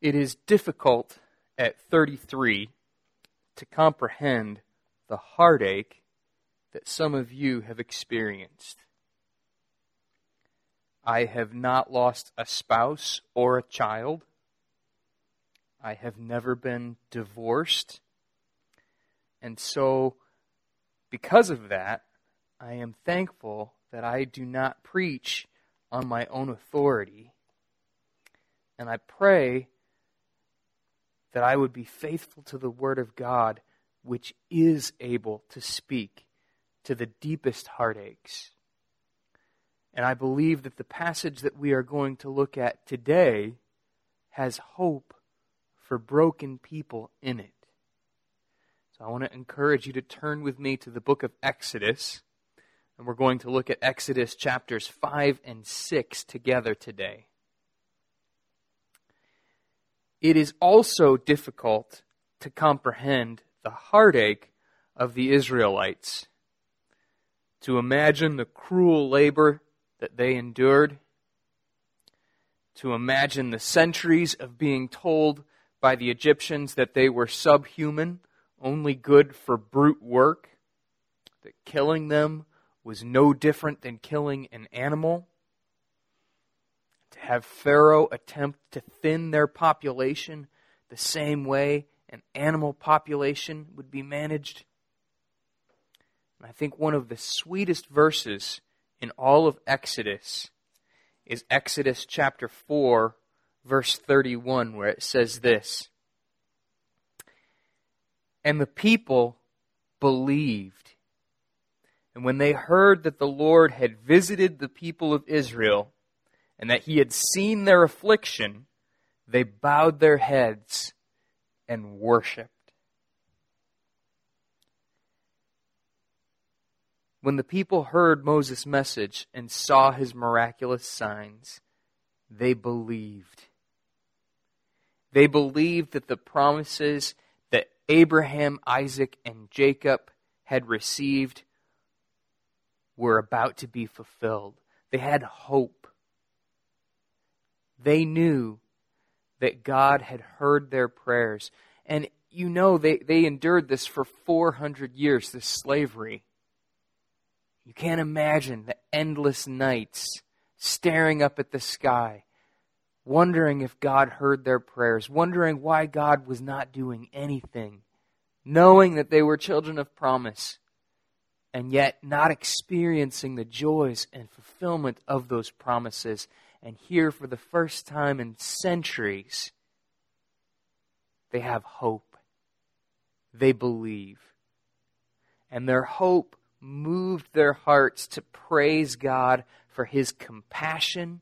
It is difficult at 33 to comprehend the heartache that some of you have experienced. I have not lost a spouse or a child. I have never been divorced. And so, because of that, I am thankful that I do not preach on my own authority. And I pray that I would be faithful to the Word of God, which is able to speak to the deepest heartaches. And I believe that the passage that we are going to look at today has hope for broken people in it. So I want to encourage you to turn with me to the book of Exodus. And we're going to look at Exodus chapters 5 and 6 together today. It is also difficult to comprehend the heartache of the Israelites, to imagine the cruel labor that they endured, to imagine the centuries of being told by the Egyptians that they were subhuman, only good for brute work, that killing them was no different than killing an animal. To have Pharaoh attempt to thin their population the same way an animal population would be managed. And I think one of the sweetest verses in all of Exodus is Exodus chapter 4, verse 31, where it says this And the people believed and when they heard that the Lord had visited the people of Israel and that he had seen their affliction, they bowed their heads and worshiped. When the people heard Moses' message and saw his miraculous signs, they believed. They believed that the promises that Abraham, Isaac, and Jacob had received were about to be fulfilled. They had hope. They knew that God had heard their prayers. And you know, they, they endured this for 400 years, this slavery. You can't imagine the endless nights staring up at the sky, wondering if God heard their prayers, wondering why God was not doing anything, knowing that they were children of promise and yet not experiencing the joys and fulfillment of those promises. And here, for the first time in centuries, they have hope. They believe. And their hope moved their hearts to praise God for His compassion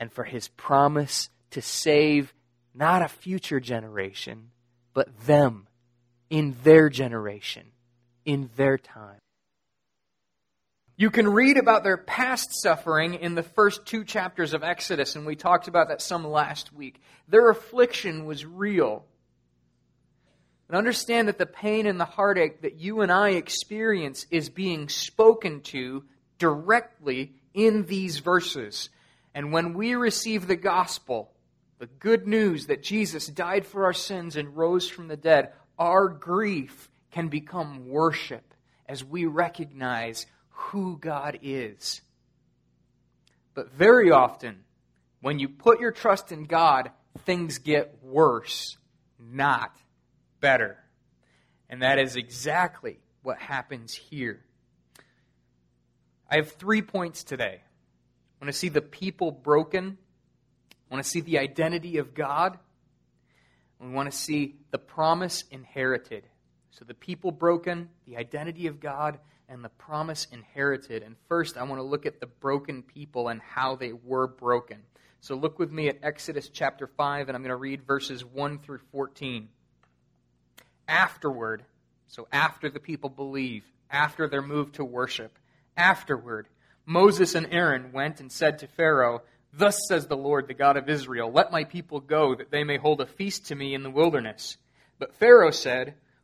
and for His promise to save not a future generation, but them in their generation, in their time. You can read about their past suffering in the first two chapters of Exodus, and we talked about that some last week. Their affliction was real. And understand that the pain and the heartache that you and I experience is being spoken to directly in these verses. And when we receive the gospel, the good news that Jesus died for our sins and rose from the dead, our grief can become worship as we recognize who God is. But very often, when you put your trust in God, things get worse, not better. And that is exactly what happens here. I have three points today. I want to see the people broken. I want to see the identity of God. We want to see the promise inherited. So the people broken, the identity of God, and the promise inherited. And first, I want to look at the broken people and how they were broken. So look with me at Exodus chapter 5, and I'm going to read verses 1 through 14. Afterward, so after the people believe, after they're moved to worship, afterward, Moses and Aaron went and said to Pharaoh, Thus says the Lord, the God of Israel, Let my people go, that they may hold a feast to me in the wilderness. But Pharaoh said,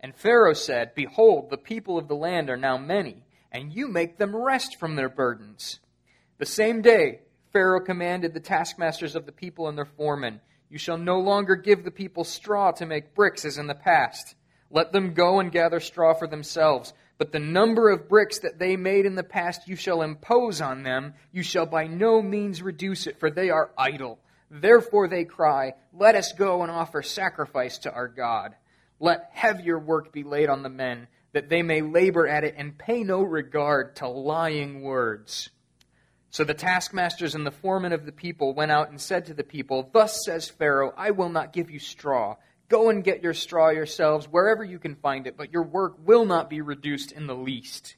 And Pharaoh said, Behold, the people of the land are now many, and you make them rest from their burdens. The same day, Pharaoh commanded the taskmasters of the people and their foremen, you shall no longer give the people straw to make bricks as in the past. Let them go and gather straw for themselves. But the number of bricks that they made in the past you shall impose on them. You shall by no means reduce it, for they are idle. Therefore they cry, Let us go and offer sacrifice to our God. Let heavier work be laid on the men, that they may labor at it and pay no regard to lying words. So the taskmasters and the foremen of the people went out and said to the people, Thus says Pharaoh, I will not give you straw. Go and get your straw yourselves wherever you can find it, but your work will not be reduced in the least.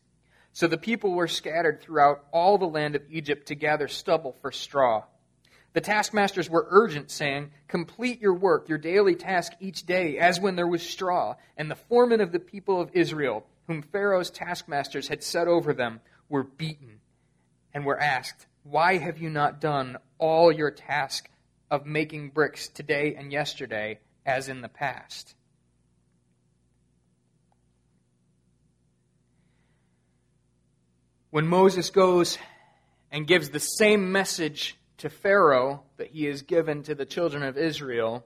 So the people were scattered throughout all the land of Egypt to gather stubble for straw. The taskmasters were urgent, saying, Complete your work, your daily task each day, as when there was straw. And the foremen of the people of Israel, whom Pharaoh's taskmasters had set over them, were beaten and were asked, Why have you not done all your task of making bricks today and yesterday as in the past? When Moses goes and gives the same message to Pharaoh that he has given to the children of Israel,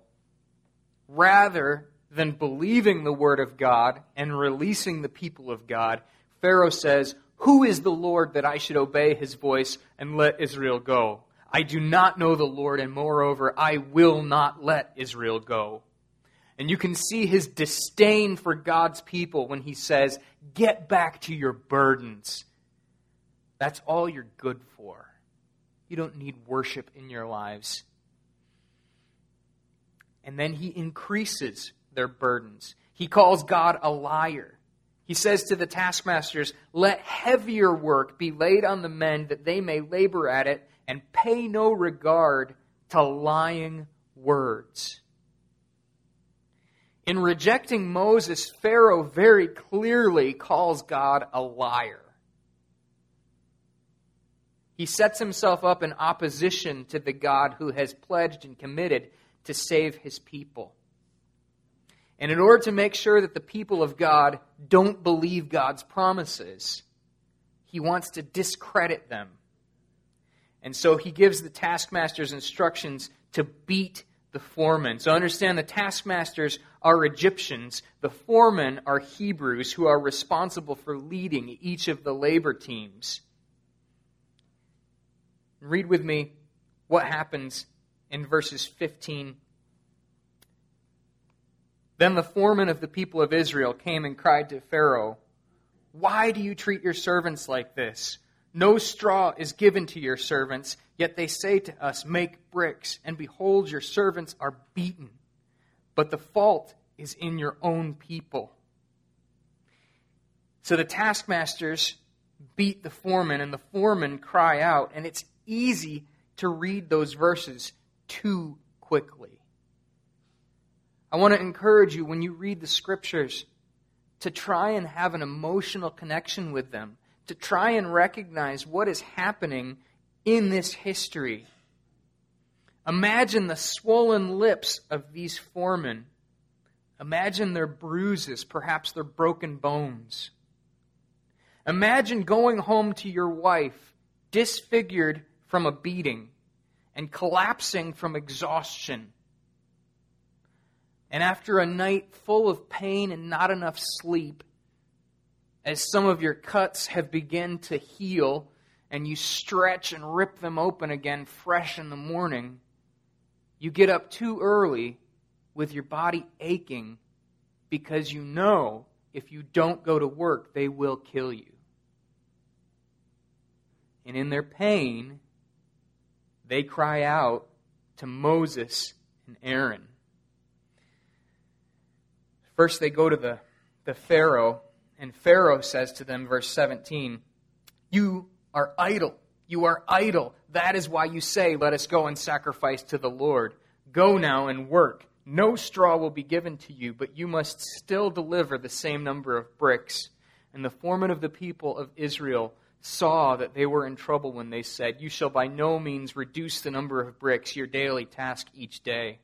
rather than believing the word of God and releasing the people of God, Pharaoh says, who is the Lord that I should obey his voice and let Israel go? I do not know the Lord, and moreover, I will not let Israel go. And you can see his disdain for God's people when he says, Get back to your burdens. That's all you're good for. You don't need worship in your lives. And then he increases their burdens. He calls God a liar. He says to the taskmasters, Let heavier work be laid on the men that they may labor at it and pay no regard to lying words. In rejecting Moses, Pharaoh very clearly calls God a liar. He sets himself up in opposition to the God who has pledged and committed to save his people. And in order to make sure that the people of God don't believe God's promises, he wants to discredit them. And so he gives the taskmasters instructions to beat the foremen. So understand the taskmasters are Egyptians, the foremen are Hebrews who are responsible for leading each of the labor teams. Read with me what happens in verses 15 then the foreman of the people of Israel came and cried to Pharaoh, Why do you treat your servants like this? No straw is given to your servants, yet they say to us, Make bricks, and behold, your servants are beaten. But the fault is in your own people. So the taskmasters beat the foreman, and the foreman cry out, and it's easy to read those verses too quickly. I want to encourage you when you read the scriptures to try and have an emotional connection with them, to try and recognize what is happening in this history. Imagine the swollen lips of these foremen. Imagine their bruises, perhaps their broken bones. Imagine going home to your wife disfigured from a beating and collapsing from exhaustion and after a night full of pain and not enough sleep, as some of your cuts have begun to heal and you stretch and rip them open again fresh in the morning, you get up too early with your body aching because you know if you don't go to work, they will kill you. And in their pain, they cry out to Moses and Aaron. First, they go to the, the Pharaoh, and Pharaoh says to them, verse 17, You are idle. You are idle. That is why you say, Let us go and sacrifice to the Lord. Go now and work. No straw will be given to you, but you must still deliver the same number of bricks. And the foreman of the people of Israel saw that they were in trouble when they said, You shall by no means reduce the number of bricks, your daily task each day.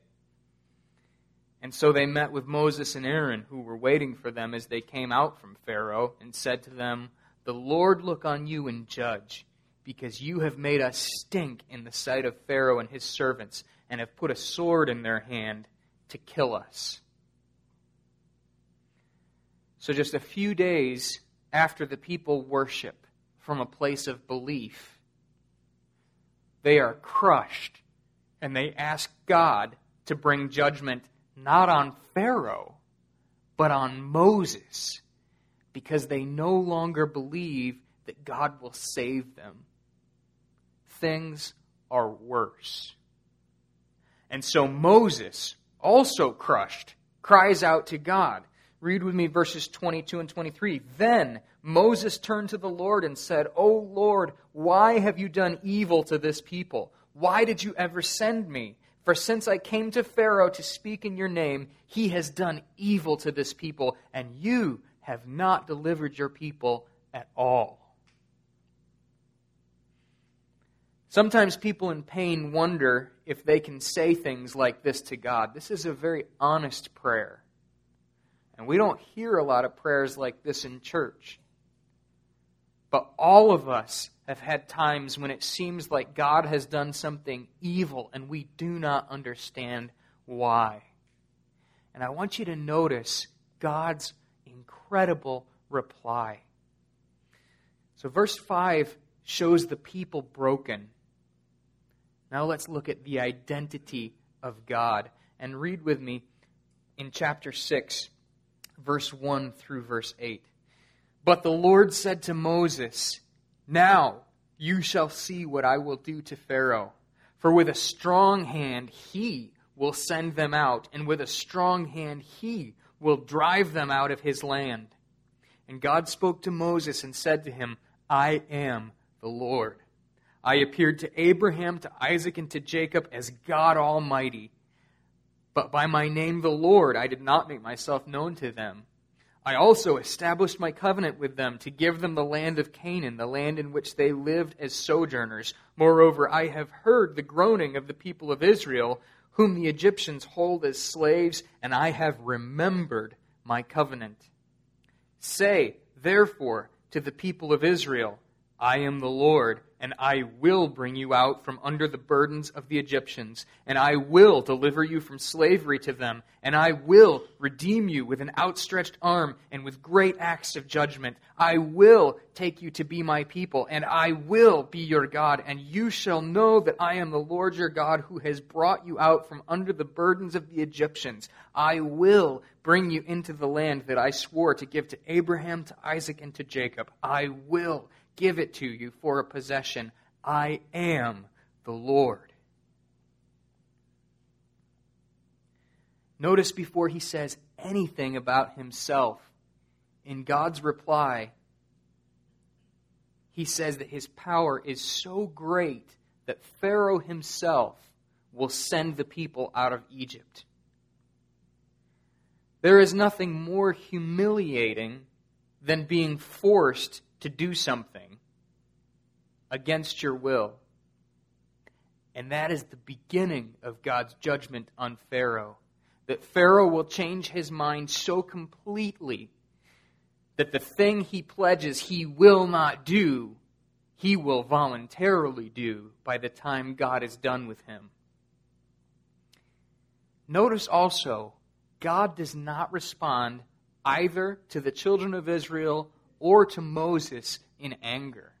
And so they met with Moses and Aaron, who were waiting for them as they came out from Pharaoh, and said to them, The Lord look on you and judge, because you have made us stink in the sight of Pharaoh and his servants, and have put a sword in their hand to kill us. So, just a few days after the people worship from a place of belief, they are crushed and they ask God to bring judgment not on Pharaoh, but on Moses, because they no longer believe that God will save them. Things are worse. And so Moses, also crushed, cries out to God. Read with me verses 22 and 23. Then Moses turned to the Lord and said, O Lord, why have you done evil to this people? Why did you ever send me? For since I came to Pharaoh to speak in your name, he has done evil to this people, and you have not delivered your people at all. Sometimes people in pain wonder if they can say things like this to God. This is a very honest prayer. And we don't hear a lot of prayers like this in church. But all of us have had times when it seems like God has done something evil and we do not understand why. And I want you to notice God's incredible reply. So, verse 5 shows the people broken. Now, let's look at the identity of God. And read with me in chapter 6, verse 1 through verse 8. But the Lord said to Moses, now you shall see what I will do to Pharaoh. For with a strong hand he will send them out, and with a strong hand he will drive them out of his land. And God spoke to Moses and said to him, I am the Lord. I appeared to Abraham, to Isaac, and to Jacob as God Almighty. But by my name, the Lord, I did not make myself known to them. I also established my covenant with them to give them the land of Canaan, the land in which they lived as sojourners. Moreover, I have heard the groaning of the people of Israel, whom the Egyptians hold as slaves, and I have remembered my covenant. Say, therefore, to the people of Israel, I am the Lord and I will bring you out from under the burdens of the Egyptians, and I will deliver you from slavery to them, and I will redeem you with an outstretched arm and with great acts of judgment. I will take you to be my people, and I will be your God, and you shall know that I am the Lord your God who has brought you out from under the burdens of the Egyptians. I will bring you into the land that I swore to give to Abraham, to Isaac, and to Jacob. I will give it to you for a possession. I am the Lord. Notice before he says anything about himself, in God's reply, he says that his power is so great that Pharaoh himself will send the people out of Egypt. There is nothing more humiliating than being forced to do something against your will. And that is the beginning of God's judgment on Pharaoh. That Pharaoh will change his mind so completely that the thing he pledges he will not do, he will voluntarily do by the time God is done with him. Notice also, God does not respond either to the children of Israel or to Moses in anger.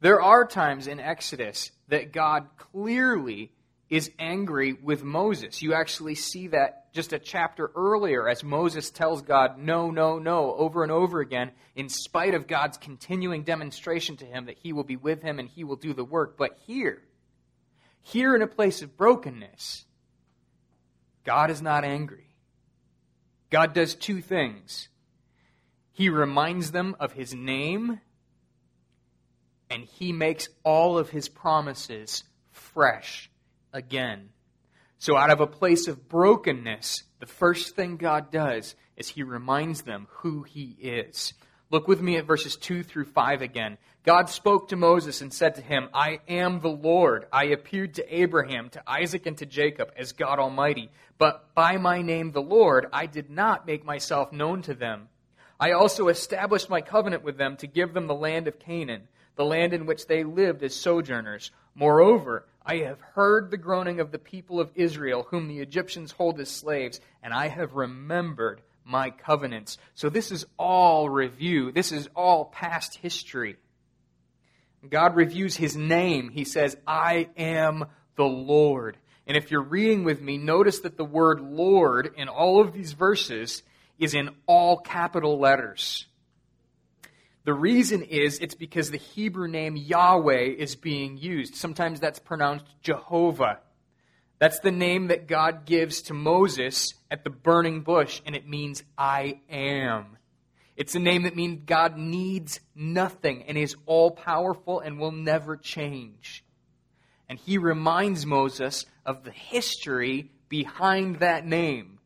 There are times in Exodus that God clearly is angry with Moses. You actually see that just a chapter earlier as Moses tells God, no, no, no, over and over again, in spite of God's continuing demonstration to him that he will be with him and he will do the work. But here, here in a place of brokenness, God is not angry. God does two things. He reminds them of his name, and he makes all of his promises fresh again. So, out of a place of brokenness, the first thing God does is He reminds them who He is. Look with me at verses 2 through 5 again. God spoke to Moses and said to him, I am the Lord. I appeared to Abraham, to Isaac, and to Jacob as God Almighty. But by my name, the Lord, I did not make myself known to them. I also established my covenant with them to give them the land of Canaan, the land in which they lived as sojourners. Moreover, I have heard the groaning of the people of Israel, whom the Egyptians hold as slaves, and I have remembered my covenants. So this is all review. This is all past history. God reviews his name. He says, I am the Lord. And if you're reading with me, notice that the word Lord in all of these verses is in all capital letters. The reason is it's because the Hebrew name Yahweh is being used. Sometimes that's pronounced Jehovah. That's the name that God gives to Moses at the burning bush, and it means I am. It's a name that means God needs nothing and is all powerful and will never change. And he reminds Moses of the history behind that name.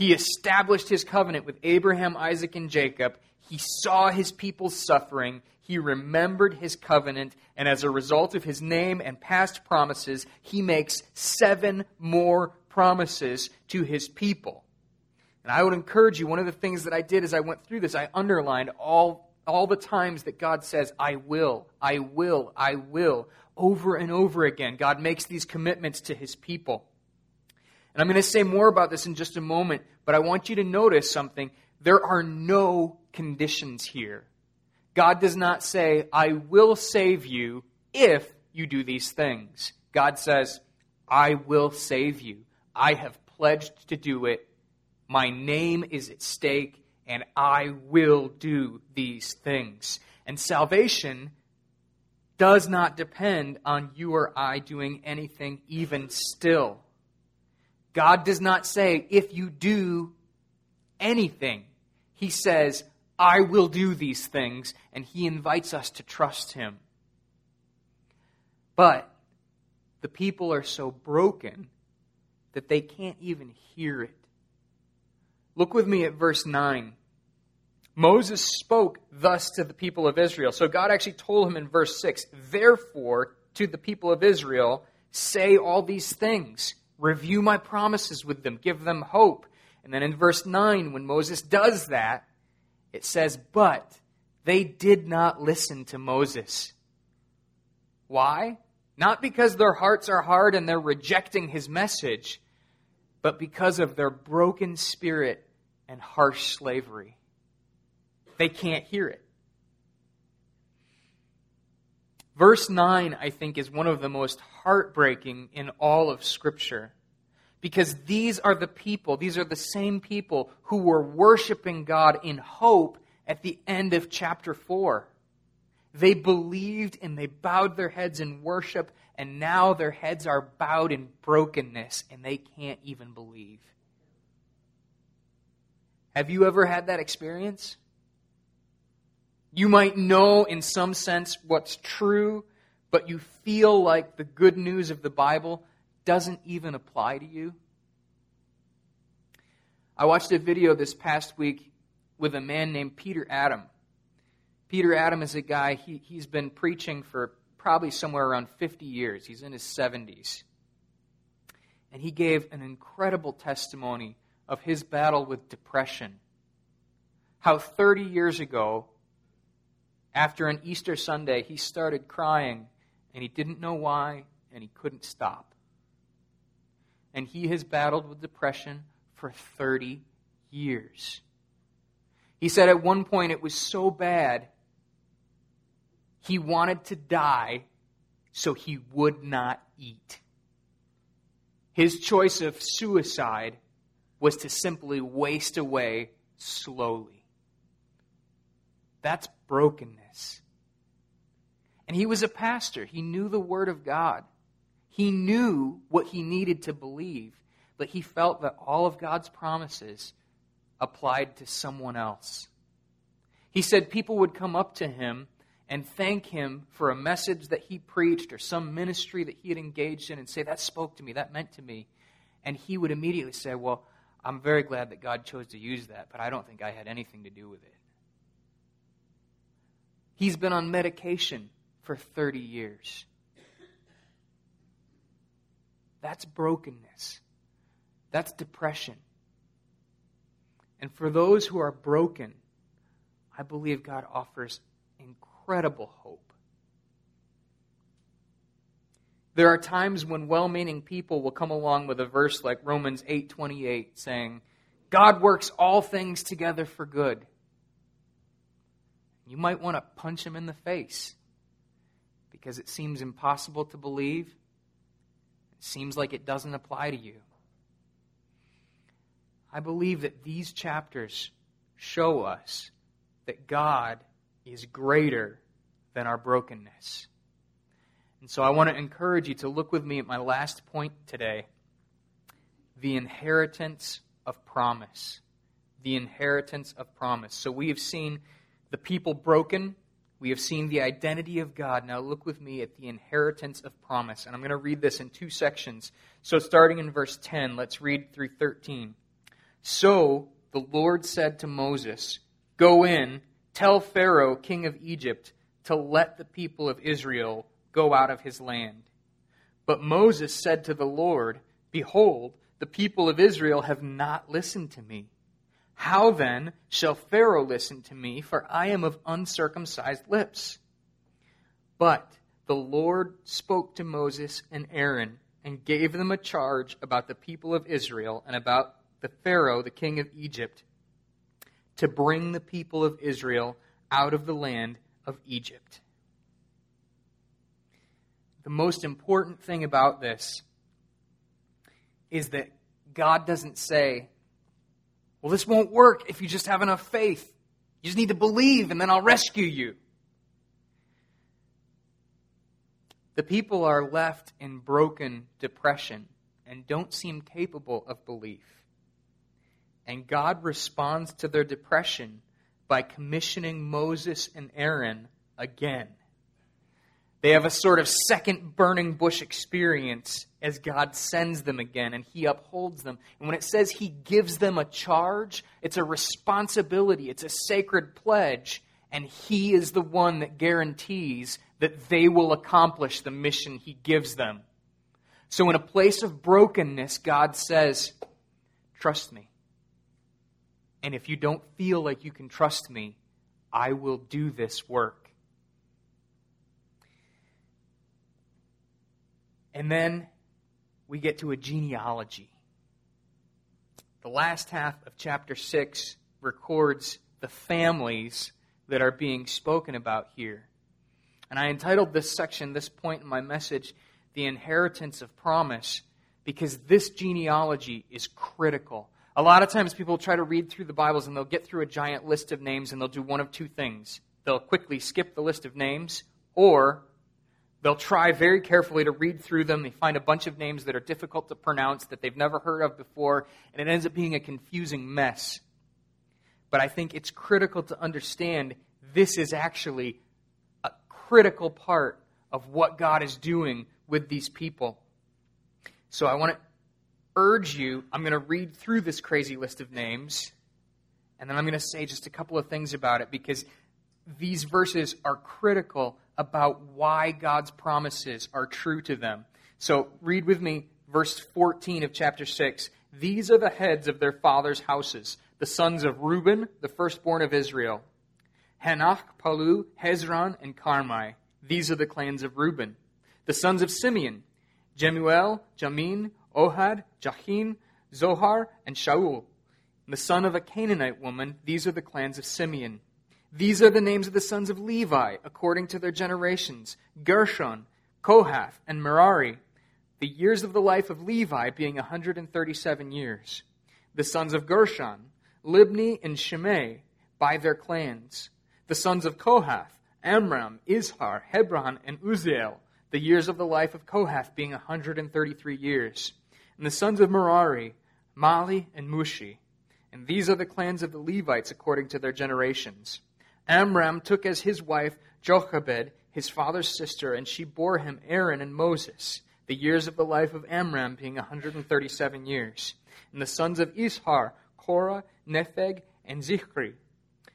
He established his covenant with Abraham, Isaac, and Jacob. He saw his people's suffering. He remembered his covenant. And as a result of his name and past promises, he makes seven more promises to his people. And I would encourage you, one of the things that I did as I went through this, I underlined all, all the times that God says, I will, I will, I will. Over and over again, God makes these commitments to his people. And I'm going to say more about this in just a moment, but I want you to notice something. There are no conditions here. God does not say, I will save you if you do these things. God says, I will save you. I have pledged to do it. My name is at stake, and I will do these things. And salvation does not depend on you or I doing anything, even still. God does not say, if you do anything. He says, I will do these things, and he invites us to trust him. But the people are so broken that they can't even hear it. Look with me at verse 9. Moses spoke thus to the people of Israel. So God actually told him in verse 6 Therefore, to the people of Israel, say all these things, review my promises with them, give them hope. And then in verse 9, when Moses does that, it says, But they did not listen to Moses. Why? Not because their hearts are hard and they're rejecting his message, but because of their broken spirit and harsh slavery. They can't hear it. Verse 9, I think, is one of the most heartbreaking in all of Scripture because these are the people, these are the same people who were worshiping God in hope at the end of chapter 4. They believed and they bowed their heads in worship, and now their heads are bowed in brokenness, and they can't even believe. Have you ever had that experience? You might know in some sense what's true, but you feel like the good news of the Bible doesn't even apply to you? I watched a video this past week with a man named Peter Adam. Peter Adam is a guy, he, he's been preaching for probably somewhere around 50 years. He's in his 70s. And he gave an incredible testimony of his battle with depression. How 30 years ago, after an Easter Sunday, he started crying and he didn't know why and he couldn't stop and he has battled with depression for 30 years. He said at one point it was so bad, he wanted to die so he would not eat. His choice of suicide was to simply waste away slowly. That's brokenness. And he was a pastor. He knew the Word of God. He knew what he needed to believe, but he felt that all of God's promises applied to someone else. He said people would come up to him and thank him for a message that he preached or some ministry that he had engaged in and say, That spoke to me, that meant to me. And he would immediately say, Well, I'm very glad that God chose to use that, but I don't think I had anything to do with it. He's been on medication for 30 years. That's brokenness. That's depression. And for those who are broken, I believe God offers incredible hope. There are times when well-meaning people will come along with a verse like Romans 8:28 saying, "God works all things together for good." You might want to punch him in the face because it seems impossible to believe. It seems like it doesn't apply to you. I believe that these chapters show us that God is greater than our brokenness. And so I want to encourage you to look with me at my last point today the inheritance of promise. The inheritance of promise. So we have seen the people broken. We have seen the identity of God. Now look with me at the inheritance of promise. And I'm going to read this in two sections. So starting in verse 10, let's read through 13. So the Lord said to Moses, Go in, tell Pharaoh, king of Egypt, to let the people of Israel go out of his land. But Moses said to the Lord, Behold, the people of Israel have not listened to me. How then shall Pharaoh listen to me, for I am of uncircumcised lips? But the Lord spoke to Moses and Aaron and gave them a charge about the people of Israel and about the Pharaoh, the king of Egypt, to bring the people of Israel out of the land of Egypt the most important thing about this is that God doesn't say, well, this won't work if you just have enough faith. You just need to believe, and then I'll rescue you. The people are left in broken depression and don't seem capable of belief. And God responds to their depression by commissioning Moses and Aaron again. They have a sort of second burning bush experience as God sends them again and He upholds them. And when it says He gives them a charge, it's a responsibility, it's a sacred pledge, and He is the one that guarantees that they will accomplish the mission He gives them. So, in a place of brokenness, God says, Trust me. And if you don't feel like you can trust me, I will do this work. And then we get to a genealogy. The last half of chapter 6 records the families that are being spoken about here. And I entitled this section, this point in my message, The Inheritance of Promise, because this genealogy is critical. A lot of times people try to read through the Bibles and they'll get through a giant list of names and they'll do one of two things. They'll quickly skip the list of names, or They'll try very carefully to read through them. They find a bunch of names that are difficult to pronounce, that they've never heard of before, and it ends up being a confusing mess. But I think it's critical to understand this is actually a critical part of what God is doing with these people. So I want to urge you, I'm going to read through this crazy list of names, and then I'm going to say just a couple of things about it because these verses are critical about why God's promises are true to them. So read with me verse 14 of chapter 6. These are the heads of their fathers' houses, the sons of Reuben, the firstborn of Israel. Hanoch, Pallu, Hezron, and Carmi. These are the clans of Reuben. The sons of Simeon, Jemuel, Jamin, Ohad, Jachin, Zohar, and Shaul. And the son of a Canaanite woman, these are the clans of Simeon. These are the names of the sons of Levi, according to their generations Gershon, Kohath, and Merari, the years of the life of Levi being 137 years. The sons of Gershon, Libni and Shimei, by their clans. The sons of Kohath, Amram, Izhar, Hebron, and Uzziel, the years of the life of Kohath being 133 years. And the sons of Merari, Mahli, and Mushi. And these are the clans of the Levites according to their generations. Amram took as his wife Jochebed, his father's sister, and she bore him Aaron and Moses. the years of the life of Amram being 137 years. And the sons of Izhar, Korah, Nepheg, and Zichri.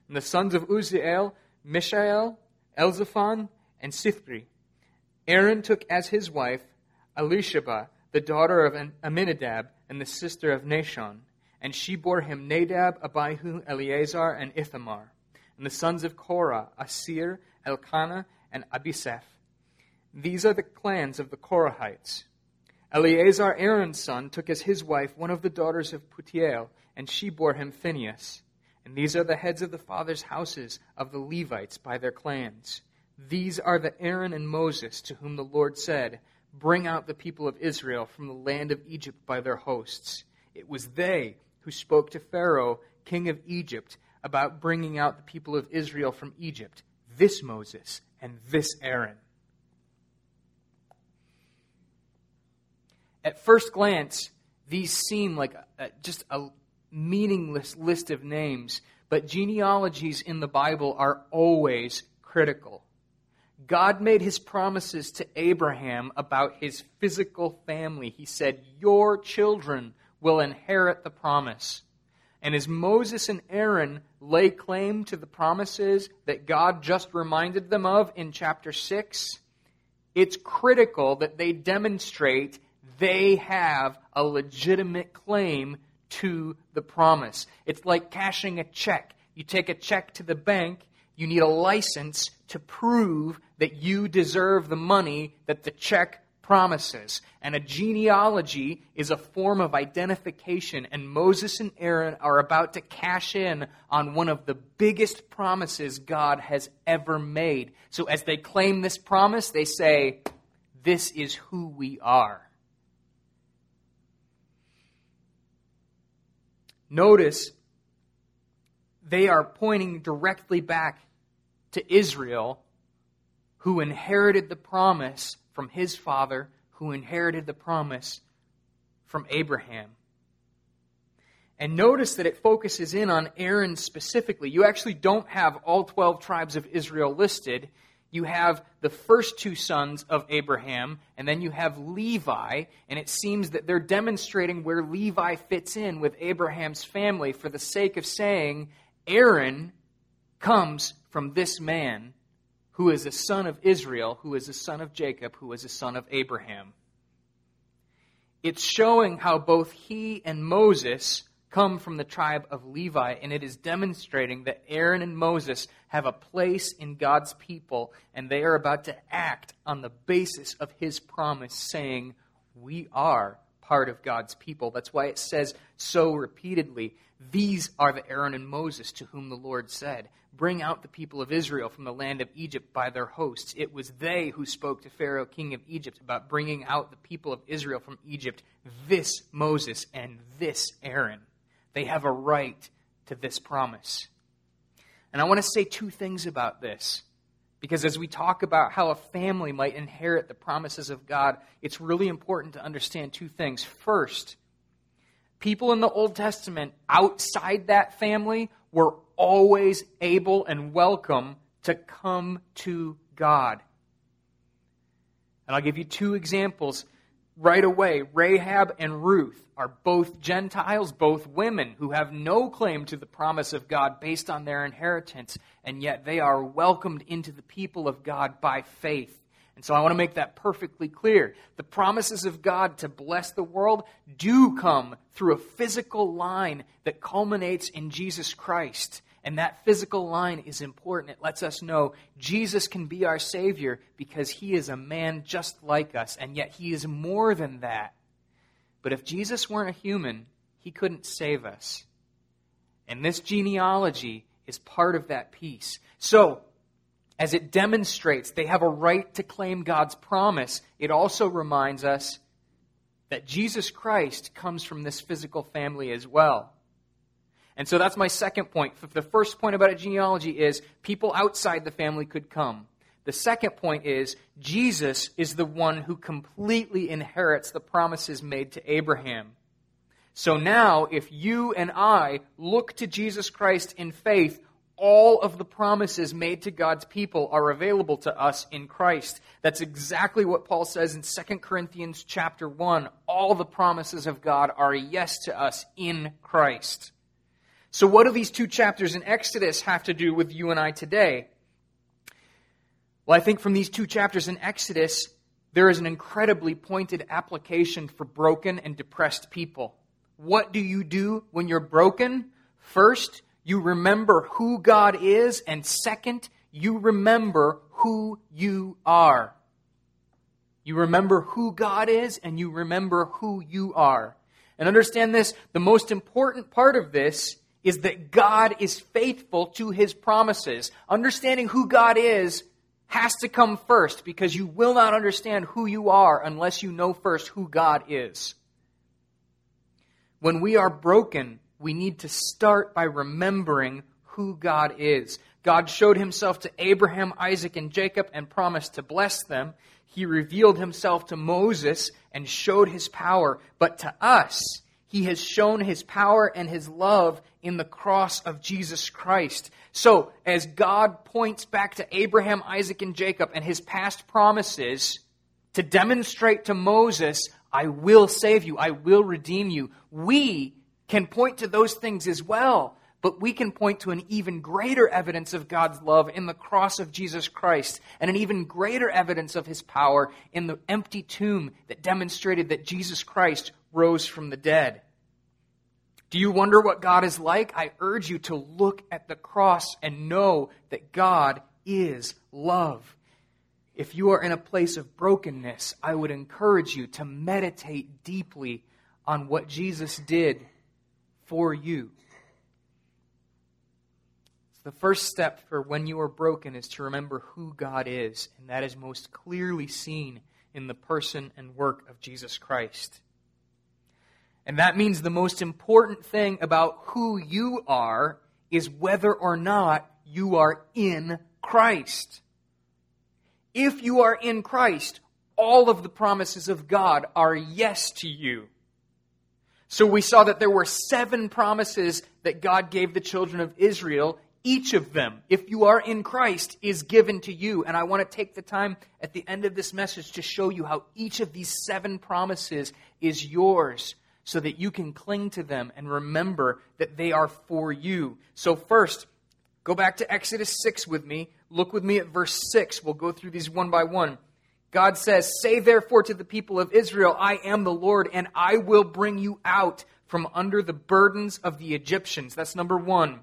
And the sons of Uzziel, Mishael, Elzaphan, and Sithri. Aaron took as his wife Elisheba, the daughter of Amminadab, and the sister of Nahshon. And she bore him Nadab, Abihu, Eleazar, and Ithamar. And the sons of Korah, Assir, Elkanah, and Abiasaph. These are the clans of the Korahites. Eleazar, Aaron's son, took as his wife one of the daughters of Putiel, and she bore him Phinehas. And these are the heads of the fathers' houses of the Levites by their clans. These are the Aaron and Moses to whom the Lord said, Bring out the people of Israel from the land of Egypt by their hosts. It was they who spoke to Pharaoh, king of Egypt, about bringing out the people of Israel from Egypt, this Moses and this Aaron. At first glance, these seem like a, just a meaningless list of names, but genealogies in the Bible are always critical. God made his promises to Abraham about his physical family. He said, Your children will inherit the promise. And as Moses and Aaron lay claim to the promises that God just reminded them of in chapter 6, it's critical that they demonstrate they have a legitimate claim to the promise. It's like cashing a check. You take a check to the bank, you need a license to prove that you deserve the money that the check promises. And a genealogy is a form of identification, and Moses and Aaron are about to cash in on one of the biggest promises God has ever made. So as they claim this promise, they say, This is who we are. Notice they are pointing directly back to Israel, who inherited the promise from his father, who inherited the promise from Abraham. And notice that it focuses in on Aaron specifically. You actually don't have all 12 tribes of Israel listed you have the first two sons of Abraham, and then you have Levi, and it seems that they're demonstrating where Levi fits in with Abraham's family for the sake of saying Aaron comes from this man who is a son of Israel, who is a son of Jacob, who is a son of Abraham. It's showing how both he and Moses come from the tribe of Levi, and it is demonstrating that Aaron and Moses have a place in God's people, and they are about to act on the basis of his promise, saying, We are part of God's people. That's why it says so repeatedly, These are the Aaron and Moses to whom the Lord said, Bring out the people of Israel from the land of Egypt by their hosts. It was they who spoke to Pharaoh, king of Egypt, about bringing out the people of Israel from Egypt, this Moses and this Aaron. They have a right to this promise. And I want to say two things about this. Because as we talk about how a family might inherit the promises of God, it's really important to understand two things. First, people in the Old Testament outside that family were always able and welcome to come to God. And I'll give you two examples right away, Rahab and Ruth are both Gentiles, both women who have no claim to the promise of God based on their inheritance, and yet they are welcomed into the people of God by faith. And so I want to make that perfectly clear. The promises of God to bless the world do come through a physical line that culminates in Jesus Christ. And that physical line is important. It lets us know Jesus can be our Savior because He is a man just like us, and yet He is more than that. But if Jesus weren't a human, He couldn't save us. And this genealogy is part of that piece. So, as it demonstrates they have a right to claim God's promise, it also reminds us that Jesus Christ comes from this physical family as well. And so that's my second point. The first point about a genealogy is people outside the family could come. The second point is Jesus is the one who completely inherits the promises made to Abraham. So now, if you and I look to Jesus Christ in faith, all of the promises made to God's people are available to us in Christ. That's exactly what Paul says in 2 Corinthians chapter 1. All the promises of God are a yes to us in Christ. So what do these two chapters in Exodus have to do with you and I today? Well, I think from these two chapters in Exodus, there is an incredibly pointed application for broken and depressed people. What do you do when you're broken? First, you remember who God is, and second, you remember who you are. You remember who God is, and you remember who you are. And understand this the most important part of this is that God is faithful to his promises. Understanding who God is has to come first because you will not understand who you are unless you know first who God is. When we are broken, we need to start by remembering who God is. God showed himself to Abraham, Isaac, and Jacob and promised to bless them. He revealed himself to Moses and showed his power. But to us, he has shown his power and his love in the cross of Jesus Christ. So, as God points back to Abraham, Isaac, and Jacob and his past promises to demonstrate to Moses, I will save you, I will redeem you, we can point to those things as well. But we can point to an even greater evidence of God's love in the cross of Jesus Christ, and an even greater evidence of his power in the empty tomb that demonstrated that Jesus Christ rose from the dead. Do you wonder what God is like? I urge you to look at the cross and know that God is love. If you are in a place of brokenness, I would encourage you to meditate deeply on what Jesus did for you. The first step for when you are broken is to remember who God is, and that is most clearly seen in the person and work of Jesus Christ. And that means the most important thing about who you are is whether or not you are in Christ. If you are in Christ, all of the promises of God are yes to you. So we saw that there were seven promises that God gave the children of Israel. Each of them, if you are in Christ, is given to you. And I want to take the time at the end of this message to show you how each of these seven promises is yours so that you can cling to them and remember that they are for you. So, first, go back to Exodus 6 with me. Look with me at verse 6. We'll go through these one by one. God says, Say therefore to the people of Israel, I am the Lord, and I will bring you out from under the burdens of the Egyptians. That's number one.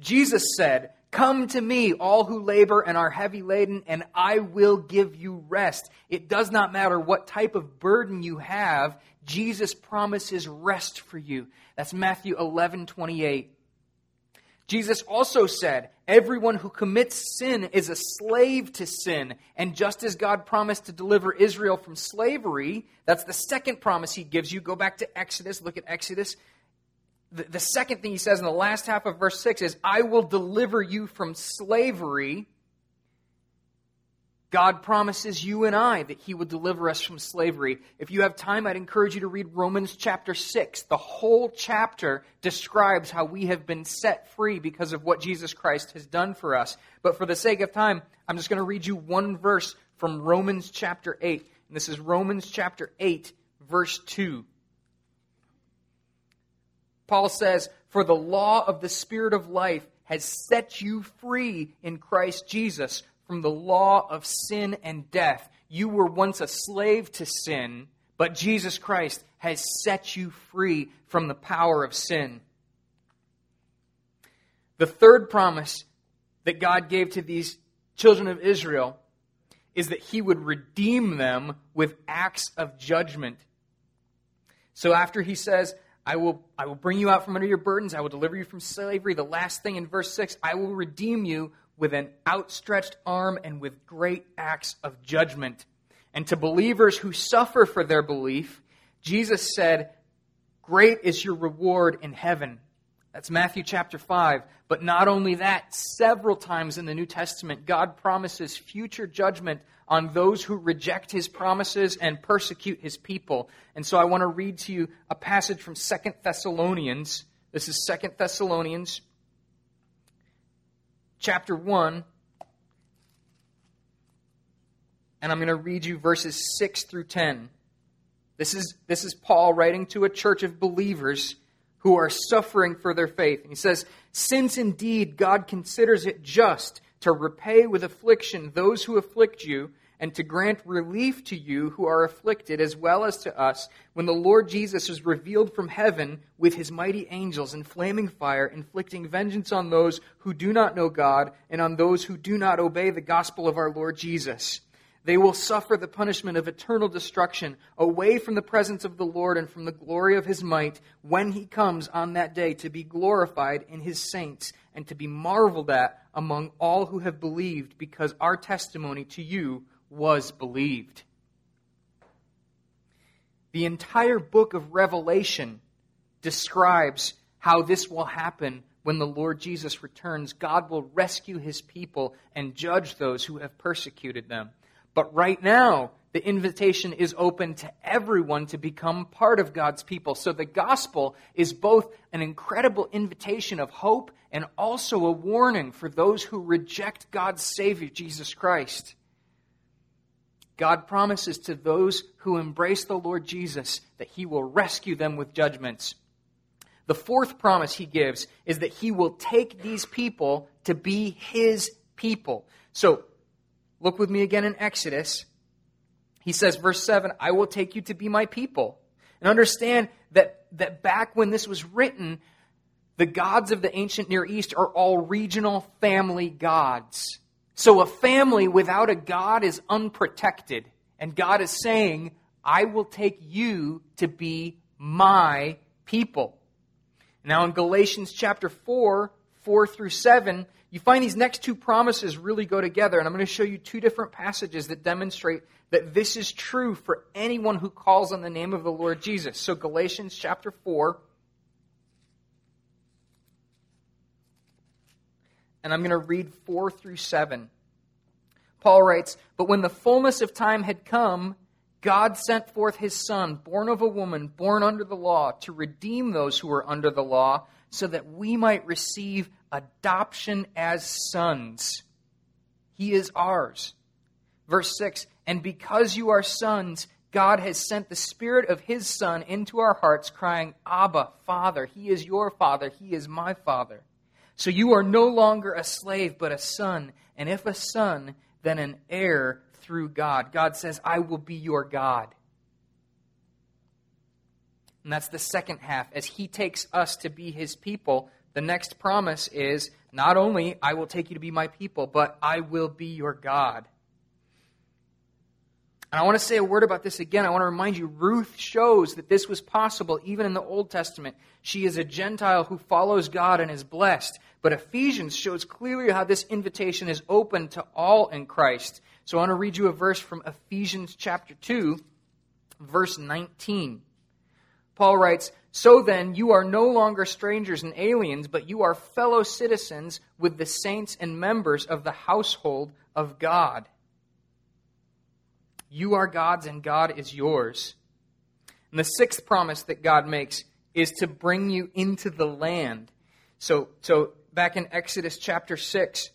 Jesus said, Come to me, all who labor and are heavy laden, and I will give you rest. It does not matter what type of burden you have, Jesus promises rest for you. That's Matthew 11 28. Jesus also said, Everyone who commits sin is a slave to sin. And just as God promised to deliver Israel from slavery, that's the second promise he gives you. Go back to Exodus, look at Exodus. The, the second thing he says in the last half of verse 6 is, I will deliver you from slavery God promises you and I that He will deliver us from slavery. If you have time, I'd encourage you to read Romans chapter 6. The whole chapter describes how we have been set free because of what Jesus Christ has done for us. But for the sake of time, I'm just going to read you one verse from Romans chapter 8. And this is Romans chapter 8, verse 2. Paul says, For the law of the Spirit of life has set you free in Christ Jesus from the law of sin and death. You were once a slave to sin, but Jesus Christ has set you free from the power of sin. The third promise that God gave to these children of Israel is that he would redeem them with acts of judgment. So after he says, I will, I will bring you out from under your burdens, I will deliver you from slavery, the last thing in verse 6, I will redeem you with an outstretched arm and with great acts of judgment. And to believers who suffer for their belief, Jesus said, Great is your reward in heaven. That's Matthew chapter 5. But not only that, several times in the New Testament, God promises future judgment on those who reject his promises and persecute his people. And so I want to read to you a passage from Second Thessalonians. This is Second Thessalonians chapter 1, and I'm going to read you verses 6 through 10. This is, this is Paul writing to a church of believers who are suffering for their faith. And he says, Since indeed God considers it just to repay with affliction those who afflict you, and to grant relief to you who are afflicted, as well as to us, when the Lord Jesus is revealed from heaven with his mighty angels in flaming fire, inflicting vengeance on those who do not know God and on those who do not obey the gospel of our Lord Jesus. They will suffer the punishment of eternal destruction away from the presence of the Lord and from the glory of his might when he comes on that day to be glorified in his saints and to be marveled at among all who have believed because our testimony to you was believed. The entire book of Revelation describes how this will happen when the Lord Jesus returns. God will rescue his people and judge those who have persecuted them. But right now, the invitation is open to everyone to become part of God's people. So the gospel is both an incredible invitation of hope and also a warning for those who reject God's Savior, Jesus Christ. God promises to those who embrace the Lord Jesus that he will rescue them with judgments. The fourth promise he gives is that he will take these people to be his people. So Look with me again in Exodus. He says, verse 7, I will take you to be my people. And understand that, that back when this was written, the gods of the ancient Near East are all regional family gods. So a family without a God is unprotected. And God is saying, I will take you to be my people. Now in Galatians chapter 4, 4 through 7, you find these next two promises really go together, and I'm going to show you two different passages that demonstrate that this is true for anyone who calls on the name of the Lord Jesus. So, Galatians chapter 4. And I'm going to read 4 through 7. Paul writes, But when the fullness of time had come, God sent forth his Son, born of a woman, born under the law, to redeem those who were under the law, so that we might receive adoption as sons. He is ours. Verse 6 And because you are sons, God has sent the Spirit of His Son into our hearts, crying, Abba, Father. He is your Father. He is my Father. So you are no longer a slave, but a son. And if a son, then an heir through God. God says, I will be your God. And that's the second half. As He takes us to be His people, the next promise is not only I will take you to be my people, but I will be your God. And I want to say a word about this again. I want to remind you Ruth shows that this was possible even in the Old Testament. She is a Gentile who follows God and is blessed. But Ephesians shows clearly how this invitation is open to all in Christ. So I want to read you a verse from Ephesians chapter 2, verse 19. Paul writes, so then, you are no longer strangers and aliens, but you are fellow citizens with the saints and members of the household of God. You are God's, and God is yours. And the sixth promise that God makes is to bring you into the land. So, so back in Exodus chapter 6,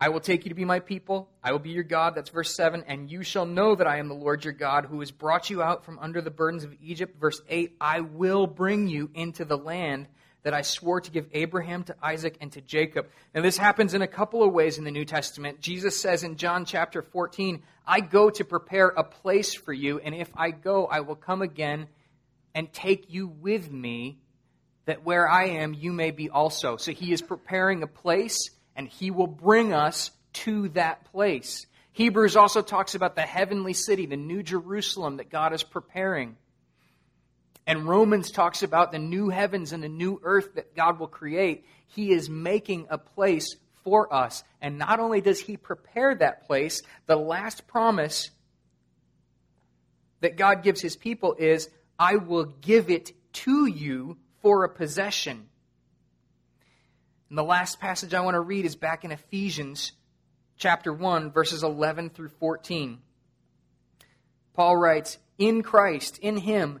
I will take you to be my people. I will be your God. That's verse 7. And you shall know that I am the Lord your God who has brought you out from under the burdens of Egypt. Verse 8. I will bring you into the land that I swore to give Abraham, to Isaac, and to Jacob. Now, this happens in a couple of ways in the New Testament. Jesus says in John chapter 14, I go to prepare a place for you, and if I go, I will come again and take you with me, that where I am, you may be also. So he is preparing a place and he will bring us to that place. Hebrews also talks about the heavenly city, the new Jerusalem that God is preparing. And Romans talks about the new heavens and the new earth that God will create. He is making a place for us. And not only does He prepare that place, the last promise that God gives His people is, I will give it to you for a possession. And the last passage I want to read is back in Ephesians chapter 1, verses 11 through 14. Paul writes, In Christ, in Him,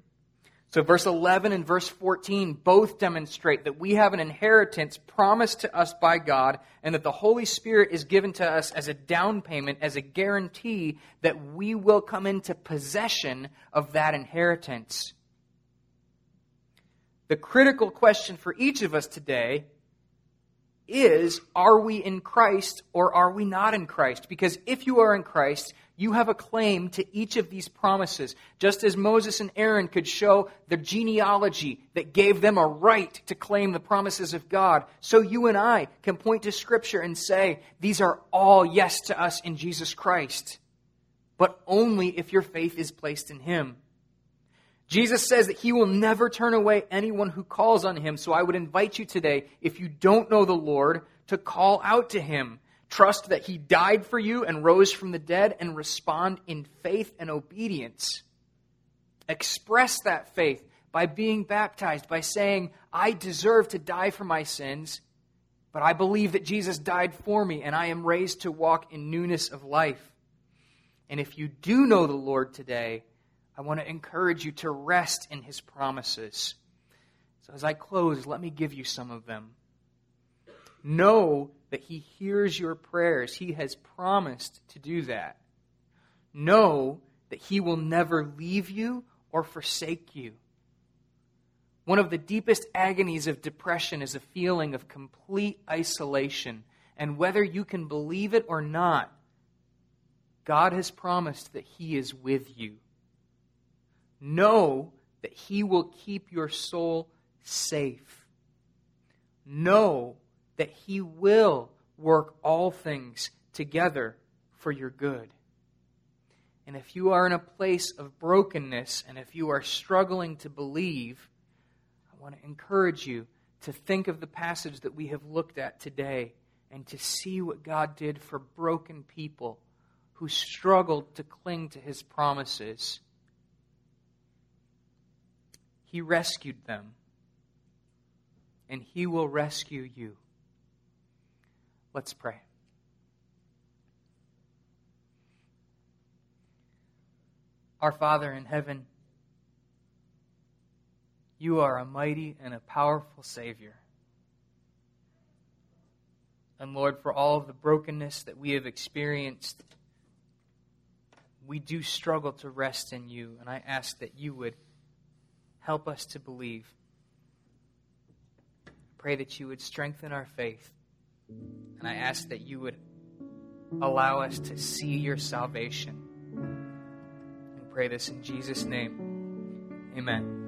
So, verse 11 and verse 14 both demonstrate that we have an inheritance promised to us by God, and that the Holy Spirit is given to us as a down payment, as a guarantee that we will come into possession of that inheritance. The critical question for each of us today is are we in Christ or are we not in Christ? Because if you are in Christ, you have a claim to each of these promises. Just as Moses and Aaron could show the genealogy that gave them a right to claim the promises of God, so you and I can point to Scripture and say, these are all yes to us in Jesus Christ. But only if your faith is placed in Him. Jesus says that he will never turn away anyone who calls on him. So I would invite you today, if you don't know the Lord, to call out to him. Trust that he died for you and rose from the dead and respond in faith and obedience. Express that faith by being baptized, by saying, I deserve to die for my sins, but I believe that Jesus died for me and I am raised to walk in newness of life. And if you do know the Lord today, I want to encourage you to rest in his promises. So, as I close, let me give you some of them. Know that he hears your prayers, he has promised to do that. Know that he will never leave you or forsake you. One of the deepest agonies of depression is a feeling of complete isolation. And whether you can believe it or not, God has promised that He is with you know that He will keep your soul safe. Know that He will work all things together for your good. And if you are in a place of brokenness and if you are struggling to believe, I want to encourage you to think of the passage that we have looked at today and to see what God did for broken people who struggled to cling to his promises he rescued them, and He will rescue you. Let's pray. Our Father in heaven, you are a mighty and a powerful Savior. And Lord, for all of the brokenness that we have experienced, we do struggle to rest in you. And I ask that you would Help us to believe. Pray that you would strengthen our faith. And I ask that you would allow us to see your salvation. And pray this in Jesus' name. Amen.